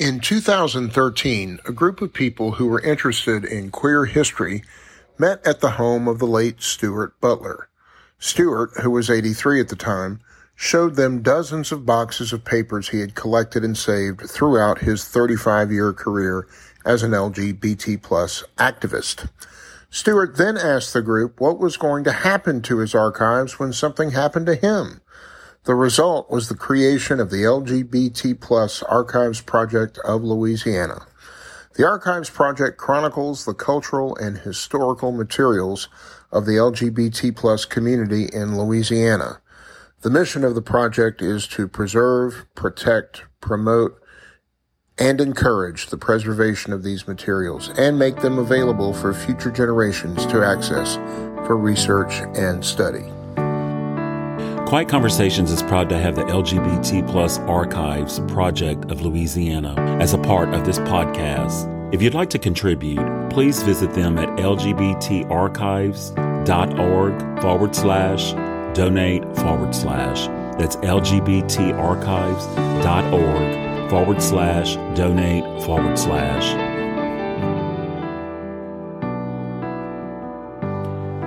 In 2013, a group of people who were interested in queer history met at the home of the late Stuart Butler. Stuart, who was 83 at the time, showed them dozens of boxes of papers he had collected and saved throughout his 35 year career as an LGBT plus activist. Stuart then asked the group what was going to happen to his archives when something happened to him. The result was the creation of the LGBT Plus Archives Project of Louisiana. The Archives Project chronicles the cultural and historical materials of the LGBT plus community in Louisiana. The mission of the project is to preserve, protect, promote, and encourage the preservation of these materials and make them available for future generations to access for research and study. Quiet Conversations is proud to have the LGBT Plus Archives Project of Louisiana as a part of this podcast. If you'd like to contribute, please visit them at lgbtarchives.org forward slash donate forward slash. That's lgbtarchives.org forward slash donate forward slash.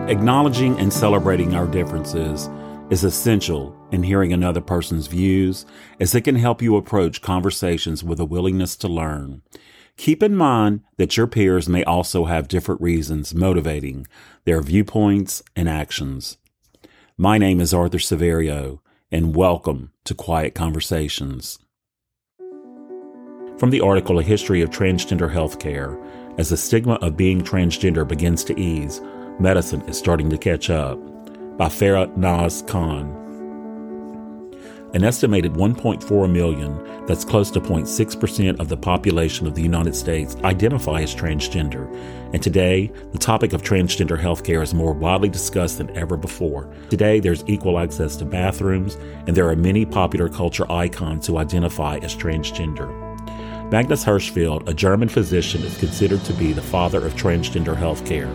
Acknowledging and celebrating our differences is essential in hearing another person's views as it can help you approach conversations with a willingness to learn. Keep in mind that your peers may also have different reasons motivating their viewpoints and actions. My name is Arthur Severio, and welcome to Quiet Conversations. From the article A History of Transgender Healthcare, as the stigma of being transgender begins to ease, medicine is starting to catch up by Farah Naz Khan. An estimated 1.4 million, that's close to 0.6% of the population of the United States, identify as transgender. And today, the topic of transgender healthcare is more widely discussed than ever before. Today, there's equal access to bathrooms, and there are many popular culture icons who identify as transgender. Magnus Hirschfeld, a German physician, is considered to be the father of transgender healthcare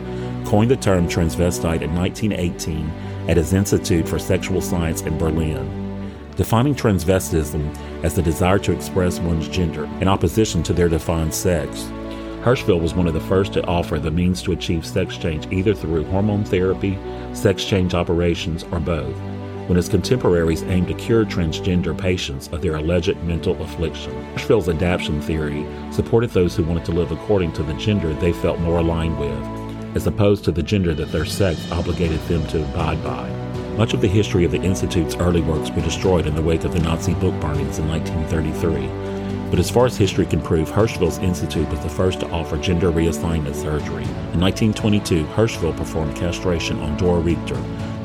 coined the term transvestite in 1918 at his Institute for Sexual Science in Berlin, defining transvestism as the desire to express one's gender in opposition to their defined sex. Hirschfeld was one of the first to offer the means to achieve sex change either through hormone therapy, sex change operations, or both, when his contemporaries aimed to cure transgender patients of their alleged mental affliction. Hirschfeld's adaptation theory supported those who wanted to live according to the gender they felt more aligned with, as opposed to the gender that their sex obligated them to abide by. Much of the history of the Institute's early works were destroyed in the wake of the Nazi book burnings in 1933. But as far as history can prove, Hirschfeld's Institute was the first to offer gender reassignment surgery. In 1922, Hirschfeld performed castration on Dora Richter,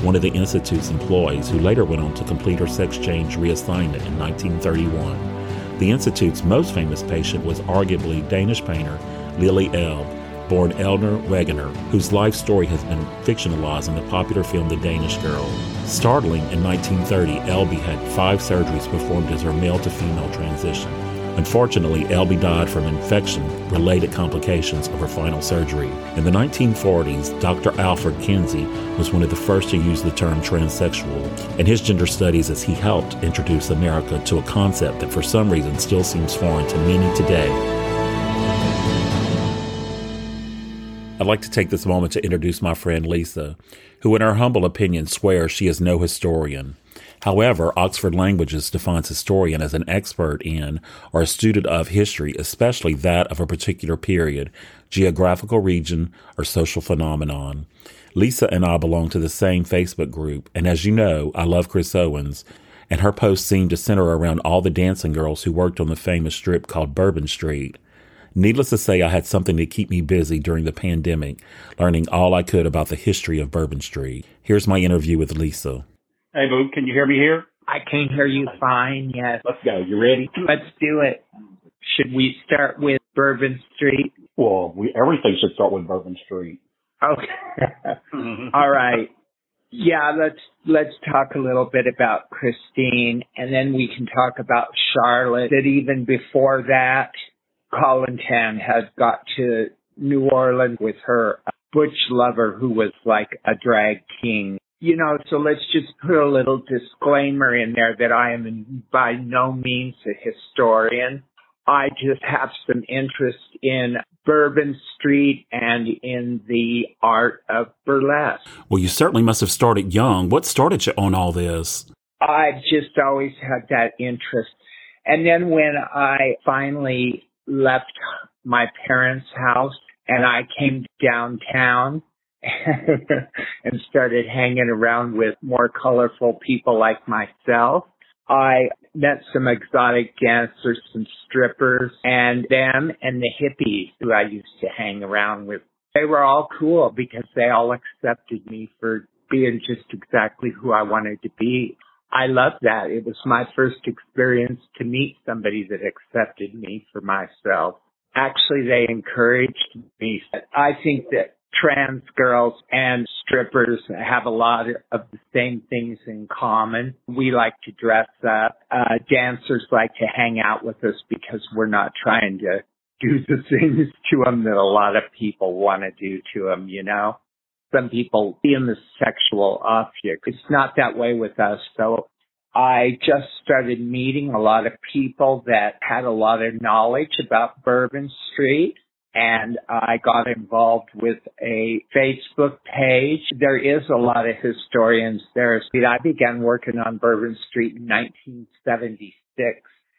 one of the Institute's employees, who later went on to complete her sex change reassignment in 1931. The Institute's most famous patient was arguably Danish painter Lili Elbe, born Einar Wegener, whose life story has been fictionalized in the popular film The Danish Girl. Startling, in 1930, Elbe had five surgeries performed as her male to female transition. Unfortunately, Elbe died from infection related complications of her final surgery. In the 1940s, Dr. Alfred Kinsey was one of the first to use the term transsexual in his gender studies as he helped introduce America to a concept that for some reason still seems foreign to many today. I'd like to take this moment to introduce my friend Lisa, who, in her humble opinion, swears she is no historian. However, Oxford Languages defines historian as an expert in or a student of history, especially that of a particular period, geographical region, or social phenomenon. Lisa and I belong to the same Facebook group, and as you know, I love Chris Owens, and her posts seem to center around all the dancing girls who worked on the famous strip called Bourbon Street. Needless to say, I had something to keep me busy during the pandemic, learning all I could about the history of Bourbon Street. Here's my interview with Lisa. Hey, Boo, can you hear me here? I can hear you fine, yes. Let's go. You ready? Let's do it. Should we start with Bourbon Street? Well, we, everything should start with Bourbon Street. Okay. All right. Yeah, let's let's talk a little bit about Christine and then we can talk about Charlotte. That even before that, Colin Tan had got to New Orleans with her butch lover who was like a drag king. You know, so let's just put a little disclaimer in there that I am by no means a historian. I just have some interest in Bourbon Street and in the art of burlesque. Well, you certainly must have started young. What started you on all this? I've just always had that interest. And then when I finally left my parents' house and I came downtown and started hanging around with more colorful people like myself, I met some exotic dancers, some strippers, and them and the hippies who I used to hang around with. They were all cool because they all accepted me for being just exactly who I wanted to be. I love that. It was my first experience to meet somebody that accepted me for myself. Actually, they encouraged me. I think that trans girls and strippers have a lot of the same things in common. We like to dress up. Uh, dancers like to hang out with us because we're not trying to do the things to them that a lot of people want to do to them, you know? Some people in the sexual object. It's not that way with us. So I just started meeting a lot of people that had a lot of knowledge about Bourbon Street and I got involved with a Facebook page. There is a lot of historians there. I began working on Bourbon Street in 1976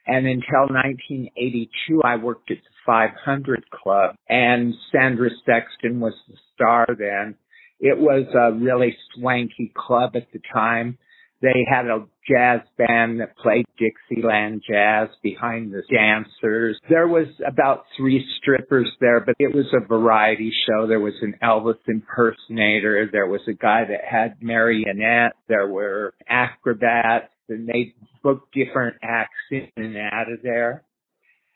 and until 1982 I worked at the 500 Club and Sandra Sexton was the star then it was a really swanky club at the time. They had a jazz band that played Dixieland jazz behind the dancers. There was about three strippers there, but it was a variety show. There was an Elvis impersonator. There was a guy that had marionette. There were acrobats and they booked different acts in and out of there.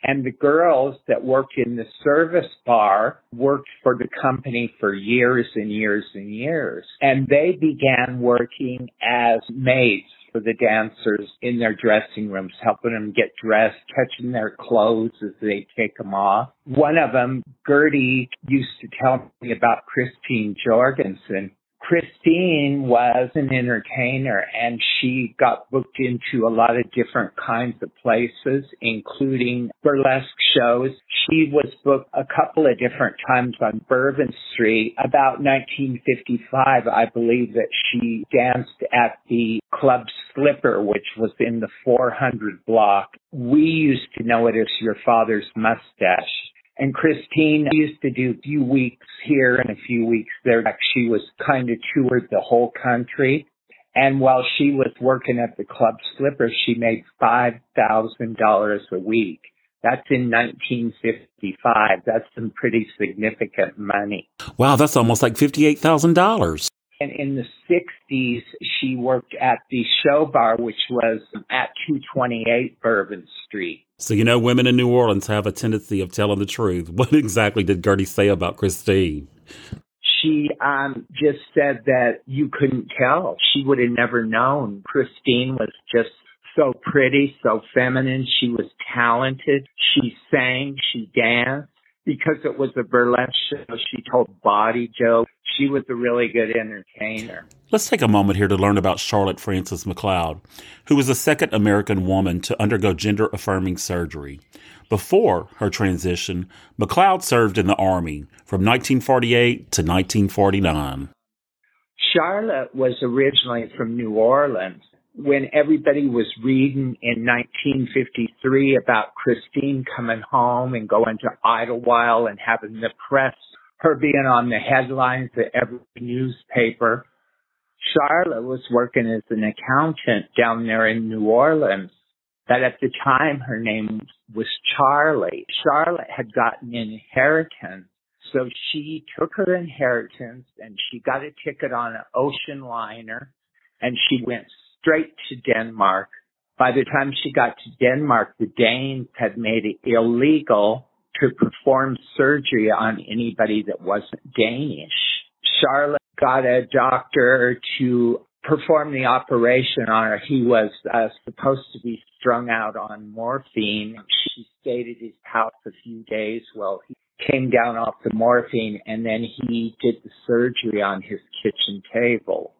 And the girls that worked in the service bar worked for the company for years and years and years. And they began working as maids for the dancers in their dressing rooms, helping them get dressed, touching their clothes as they take them off. One of them, Gertie, used to tell me about Christine Jorgensen, Christine was an entertainer and she got booked into a lot of different kinds of places, including burlesque shows. She was booked a couple of different times on Bourbon Street. About 1955, I believe that she danced at the Club Slipper, which was in the 400 block. We used to know it as your father's mustache. And Christine used to do a few weeks here and a few weeks there. She was kind of toured the whole country. And while she was working at the Club Slipper, she made $5,000 a week. That's in 1955. That's some pretty significant money. Wow, that's almost like $58,000. And in the 60s, she worked at the show bar, which was at 228 Bourbon Street. So, you know, women in New Orleans have a tendency of telling the truth. What exactly did Gertie say about Christine? She um, just said that you couldn't tell. She would have never known. Christine was just so pretty, so feminine. She was talented. She sang, she danced because it was a burlesque show, she told body jokes. She was a really good entertainer. Let's take a moment here to learn about Charlotte Frances McLeod, who was the second American woman to undergo gender affirming surgery. Before her transition, McLeod served in the Army from 1948 to 1949. Charlotte was originally from New Orleans when everybody was reading in 1953 about Christine coming home and going to Idlewild and having the press, her being on the headlines of every newspaper, Charlotte was working as an accountant down there in New Orleans. That at the time her name was Charlie. Charlotte had gotten inheritance. So she took her inheritance and she got a ticket on an ocean liner and she went straight to Denmark. By the time she got to Denmark, the Danes had made it illegal to perform surgery on anybody that wasn't Danish. Charlotte got a doctor to perform the operation on her. He was uh, supposed to be strung out on morphine. She stayed at his house a few days while he came down off the morphine and then he did the surgery on his kitchen table.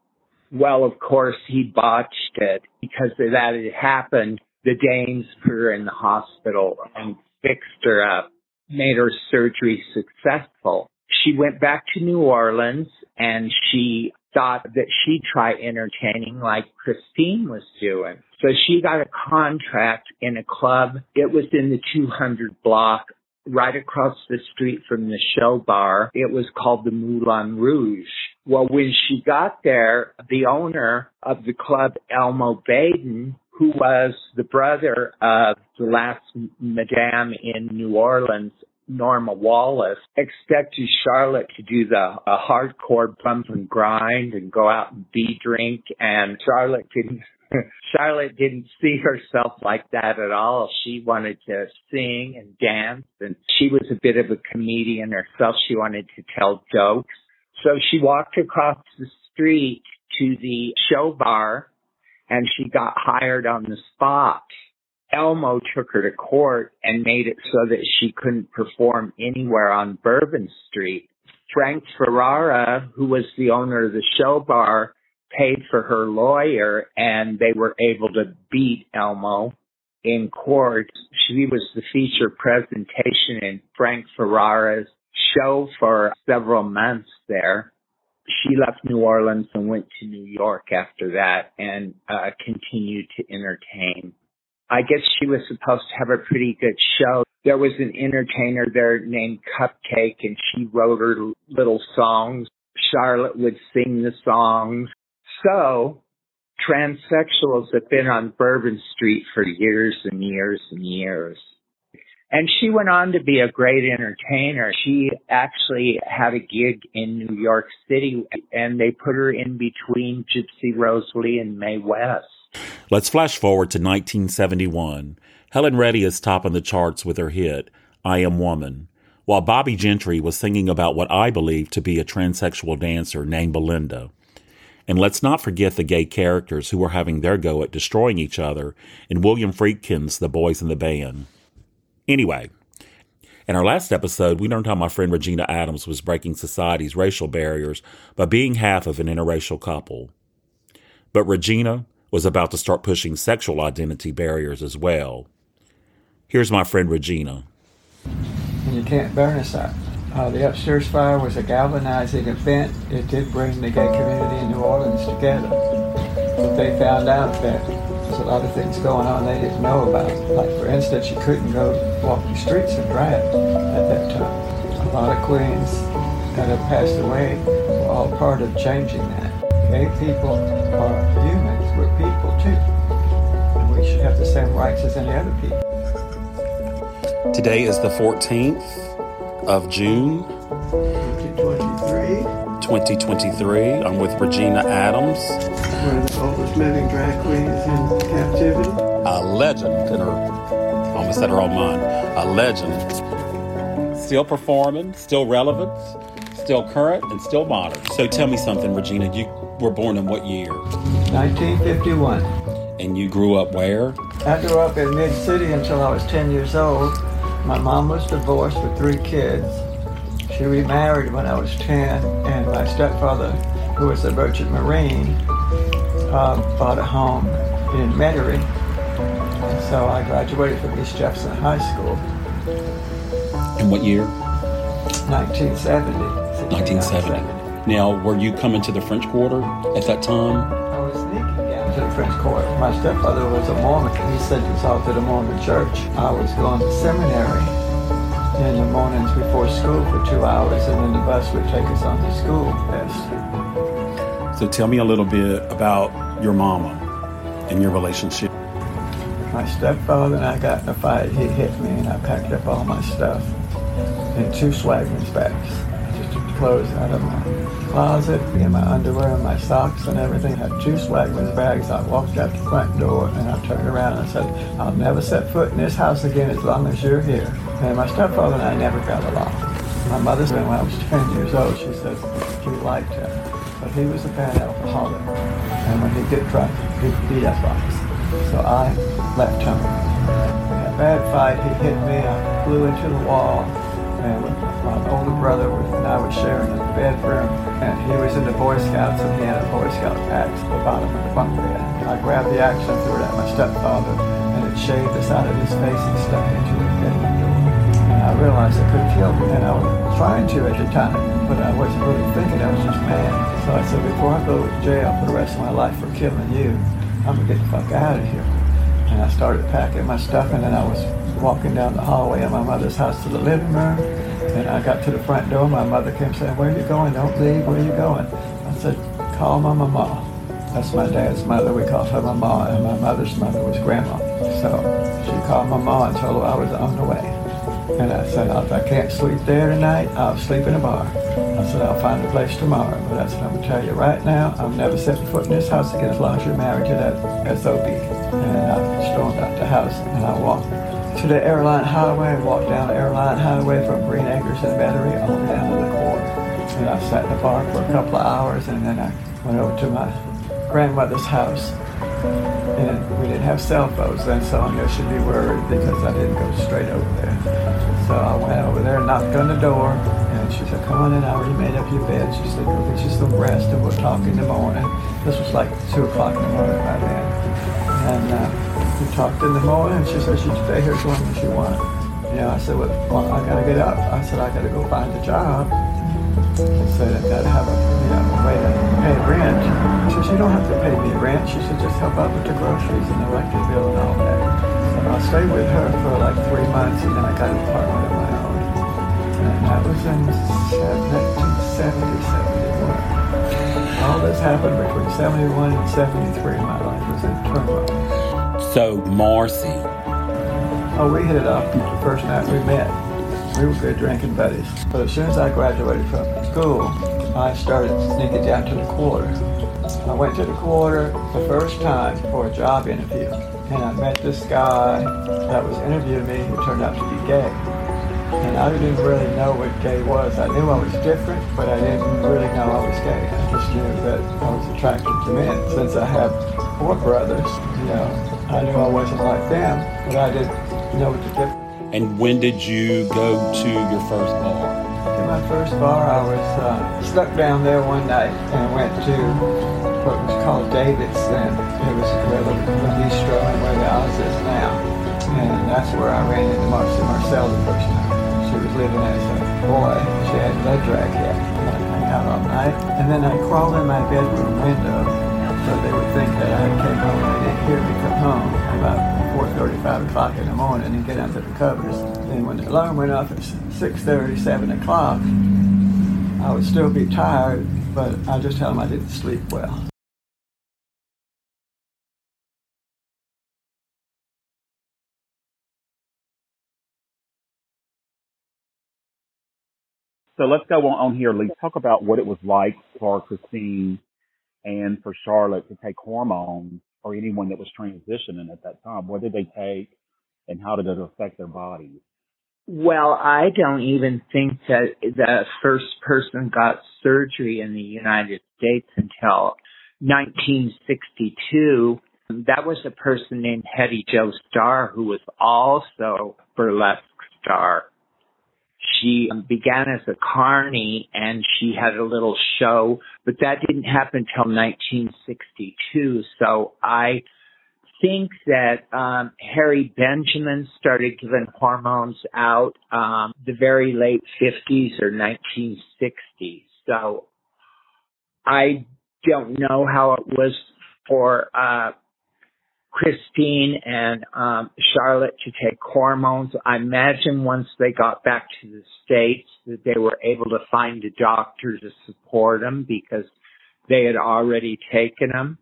Well, of course, he botched it because that had happened. The Danes put her in the hospital and fixed her up, made her surgery successful. She went back to New Orleans and she thought that she'd try entertaining like Christine was doing. So she got a contract in a club. It was in the 200 block right across the street from the show bar. It was called the Moulin Rouge. Well, when she got there, the owner of the club, Elmo Baden, who was the brother of the last Madame in New Orleans, Norma Wallace, expected Charlotte to do the hardcore bump and grind and go out and be drink, and Charlotte didn't. Charlotte didn't see herself like that at all. She wanted to sing and dance, and she was a bit of a comedian herself. She wanted to tell jokes. So she walked across the street to the show bar and she got hired on the spot. Elmo took her to court and made it so that she couldn't perform anywhere on Bourbon Street. Frank Ferrara, who was the owner of the show bar, paid for her lawyer and they were able to beat Elmo in court. She was the feature presentation in Frank Ferrara's show for several months there. She left New Orleans and went to New York after that and uh, continued to entertain. I guess she was supposed to have a pretty good show. There was an entertainer there named Cupcake and she wrote her little songs. Charlotte would sing the songs. So transsexuals have been on Bourbon Street for years and years and years. And she went on to be a great entertainer. She actually had a gig in New York City and they put her in between Gypsy Rose Lee and Mae West. Let's flash forward to 1971. Helen Reddy is topping the charts with her hit, I Am Woman, while Bobbie Gentry was singing about what I believe to be a transsexual dancer named Belinda. And let's not forget the gay characters who were having their go at destroying each other in William Friedkin's The Boys in the Band. Anyway, in our last episode, we learned how my friend Regina Adams was breaking society's racial barriers by being half of an interracial couple. But Regina was about to start pushing sexual identity barriers as well. Here's my friend Regina. You can't burn us up. Uh, the upstairs fire was a galvanizing event. It did bring the gay community in New Orleans together. They found out that there's a lot of things going on they didn't know about. Like, for instance, you couldn't go walk the streets and drag at that time. A lot of queens that have passed away were all part of changing that. Gay people are humans. We're people too. And we should have the same rights as any other people. Today is the 14th of June 2023. 2023. I'm with Regina Adams, One of the oldest living drag queens in captivity. a legend in her, almost said her own mind, a legend. Still performing, still relevant, still current, and still modern. So tell me something, Regina. You were born in what year? 1951. And you grew up where? I grew up in Mid City until I was 10 years old. My mom was divorced with three kids. She remarried when I was 10, and my stepfather, who was a merchant marine, uh, bought a home in Metairie. And so I graduated from East Jefferson High School, In what year? 1970. 1970. Now, were you coming to the French Quarter at that time? I was sneaking down to the French Quarter. My stepfather was a Mormon. He sent us off to the Mormon church. I was going to seminary in the mornings before school for two hours, and then the bus would take us on the school bus. So tell me a little bit about your mama and your relationship. My stepfather and I got in a fight. He hit me, and I packed up all my stuff in two Schwegmann's bags. Clothes out of my closet, and my underwear and my socks and everything. I had two Schwegmann's bags. I walked out the front door, and I turned around and I said, I'll never set foot in this house again as long as you're here. And my stepfather and I never got along. My mother said when I was 10 years old, she said she liked him, but he was a bad alcoholic. And when he did drunk, he'd beat us up. So I left home. Had a bad fight. He hit me. I flew into the wall. And my older brother and I was sharing a bedroom. And he was in the Boy Scouts and he had a Boy Scout axe at the bottom of the bunk bed. I grabbed the axe and threw it at my stepfather. And it shaved the side of his face and stuck into the bedroom door. And I realized I couldn't kill me, and I was trying to at the time, but I wasn't really thinking. I was just mad. So I said, before I go to jail for the rest of my life for killing you, I'm gonna get the fuck out of here. And I started packing my stuff, and then I was walking down the hallway of my mother's house to the living room. And I got to the front door. My mother came saying, "Where are you going? Don't leave. Where are you going?" I said, "Call my mama." That's my dad's mother. We called her Mama, and my mother's mother was Grandma. So she called my mom and told her I was on the way. And I said, if I can't sleep there tonight, I'll sleep in a bar. I said, I'll find a place tomorrow. But I said, I'm going to tell you right now, I'm never setting foot in this house again as long as you're married to that SOB. And I stormed out the house and I walked to the airline highway, and walked down the airline highway from Green Acres and Battery the way down to the corner. And I sat in the bar for a couple of hours and then I went over to my grandmother's house. And we didn't have cell phones then, so I knew she'd be worried because I didn't go straight over there. So I went over there, and knocked on the door, and she said, come on in, I already made up your bed. She said, go get you some rest and we'll talk in the morning. This was like 2 o'clock in the morning by then. And uh, we talked in the morning, and she said she'd stay here as long as you want. You know, I said, well, I gotta get up. I said, I gotta go find a job. I said, I gotta have a, you know, way to pay rent. She said, you don't have to pay me rent. She said, just help out with the groceries and the electric bill and all that. I stayed with her for like three months and then I got an apartment of my own. And that was in 1970, 71. All this happened between 71 and 73. My life was in turmoil. So, Marcy. Oh, we hit it off the first night we met. We were good drinking buddies. But as soon as I graduated from school, I started sneaking down to the quarter. I went to the quarter the first time for a job interview, and I met this guy that was interviewing me who turned out to be gay. And I didn't really know what gay was. I knew I was different, but I didn't really know I was gay. I just knew that I was attracted to men. Since I have four brothers, you know, I knew I wasn't like them, but I didn't know what the difference. And when did you go to your first bar? In my first bar, I was uh, stuck down there one night and went to what was called David's then. It was where the, the bistro and where the Oz is now. And that's where I ran into Marcy Marcel the first time. She was living as a boy. She had a drag yet. And I hung out all night. And then I crawled in my bedroom window so they would think that I came home and they didn't hear me come home about 4.30, 5 o'clock in the morning and get under the covers. Then when the alarm went off at 6.30, 7 o'clock, I would still be tired, but I just tell them I didn't sleep well. So let's go on here, Lee. Talk about what it was like for Christine and for Charlotte to take hormones or anyone that was transitioning at that time. What did they take and how did it affect their bodies? Well, I don't even think that the first person got surgery in the United States until 1962. That was a person named Hedy Jo Star, who was also burlesque star. She began as a carny and she had a little show, but that didn't happen until 1962. So I think that um, Harry Benjamin started giving hormones out um, the very late 50s or 1960s. So I don't know how it was for uh, Christine and um, Charlotte to take hormones. I imagine once they got back to the States that they were able to find a doctor to support them because they had already taken them.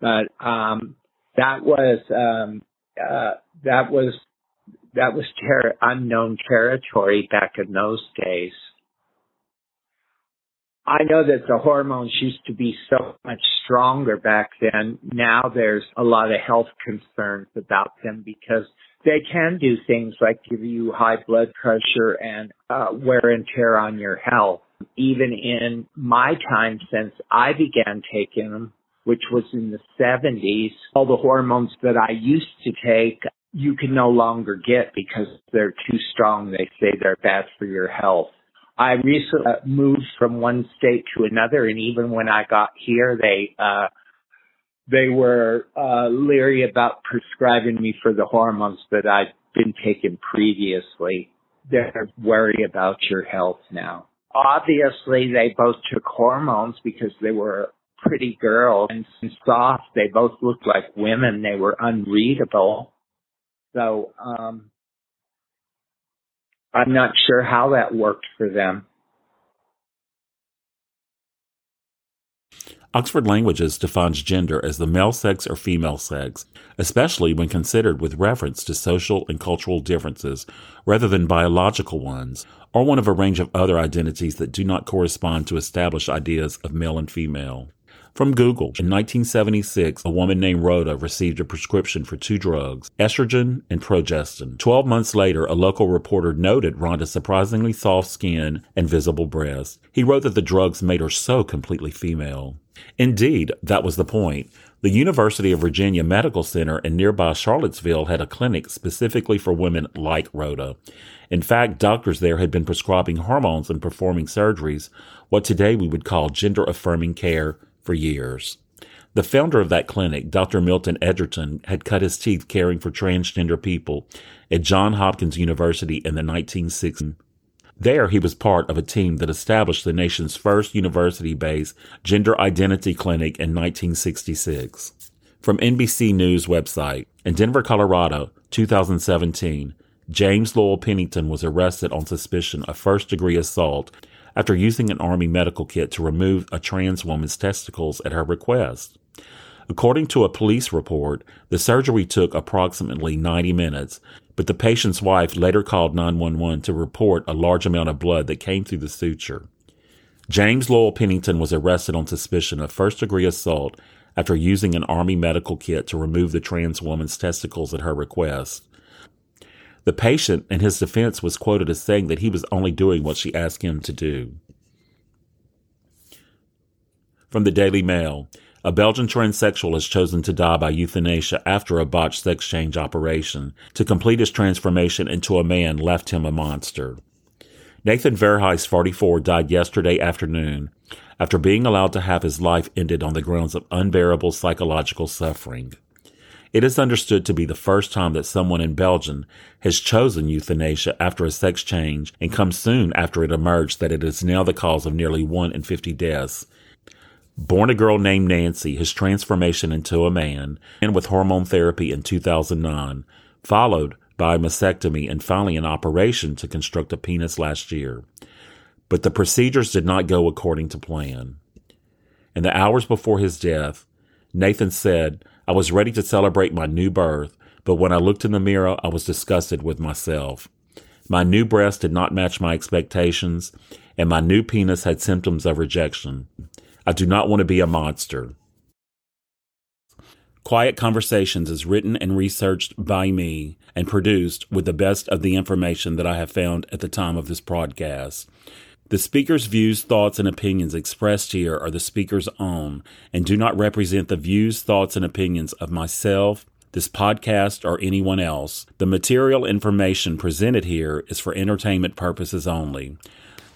But um, that was um, uh, that was that was ter- unknown territory back in those days. I know that the hormones used to be so much stronger back then. Now there's a lot of health concerns about them because they can do things like give you high blood pressure and uh, wear and tear on your health. Even in my time since I began taking them, which was in the 70s, all the hormones that I used to take, you can no longer get because they're too strong. They say they're bad for your health. I recently moved from one state to another, and even when I got here, they uh, they were uh, leery about prescribing me for the hormones that I'd been taking previously. they're worried about your health now. Obviously, they both took hormones because they were pretty girls and soft. They both looked like women. They were unreadable. So, um, I'm not sure how that worked for them. Oxford Languages defines gender as the male sex or female sex, especially when considered with reference to social and cultural differences rather than biological ones, or one of a range of other identities that do not correspond to established ideas of male and female. From Google, in 1976, a woman named Rhoda received a prescription for two drugs, estrogen and progestin. Twelve months later, a local reporter noted Rhonda's surprisingly soft skin and visible breasts. He wrote that the drugs made her so completely female. Indeed, that was the point. The University of Virginia Medical Center in nearby Charlottesville had a clinic specifically for women like Rhoda. In fact, doctors there had been prescribing hormones and performing surgeries, what today we would call gender affirming care for years. The founder of that clinic, Dr. Milton Edgerton, had cut his teeth caring for transgender people at Johns Hopkins University in the 1960s. There, he was part of a team that established the nation's first university based gender identity clinic in 1966. From NBC News website, in Denver, Colorado, 2017, James Lowell Pennington was arrested on suspicion of first degree assault after using an Army medical kit to remove a trans woman's testicles at her request. According to a police report, the surgery took approximately 90 minutes, but the patient's wife later called 911 to report a large amount of blood that came through the suture. James Lowell Pennington was arrested on suspicion of first degree assault after using an Army medical kit to remove the trans woman's testicles at her request. The patient, in his defense, was quoted as saying that he was only doing what she asked him to do. From the Daily Mail, a Belgian transsexual has chosen to die by euthanasia after a botched sex change operation. To complete his transformation into a man left him a monster. Nathan Verhelst, 44, died yesterday afternoon after being allowed to have his life ended on the grounds of unbearable psychological suffering. It is understood to be the first time that someone in Belgium has chosen euthanasia after a sex change and comes soon after it emerged that it is now the cause of nearly 1 in 50 deaths. Born a girl named Nancy, his transformation into a man, and with hormone therapy in 2009, followed by a mastectomy and finally an operation to construct a penis last year. But the procedures did not go according to plan. In the hours before his death, Nathan said, I was ready to celebrate my new birth, but when I looked in the mirror, I was disgusted with myself. My new breast did not match my expectations, and my new penis had symptoms of rejection. I do not want to be a monster. Quiet Conversations is written and researched by me and produced with the best of the information that I have found at the time of this broadcast. The speaker's views, thoughts, and opinions expressed here are the speaker's own and do not represent the views, thoughts, and opinions of myself, this podcast, or anyone else. The material information presented here is for entertainment purposes only.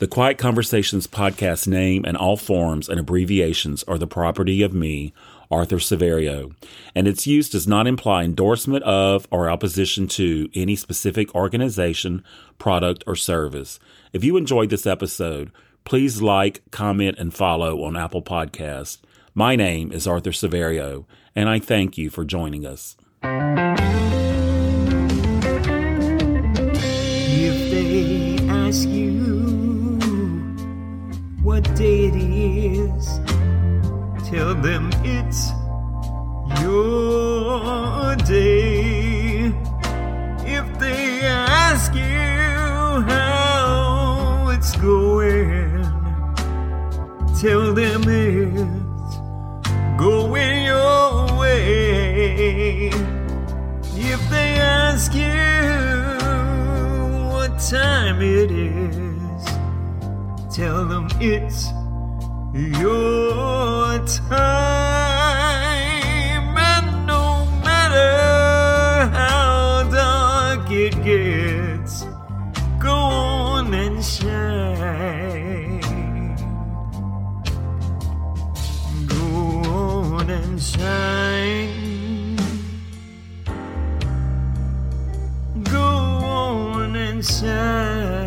The Quiet Conversations podcast name and all forms and abbreviations are the property of me, Arthur Severio, and its use does not imply endorsement of or opposition to any specific organization, product, or service. If you enjoyed this episode, please like, comment, and follow on Apple Podcasts. My name is Arthur Severio, and I thank you for joining us. If they ask you what day it is, tell them it's your day. Tell them it's going your way. If they ask you what time it is, tell them it's your time. Go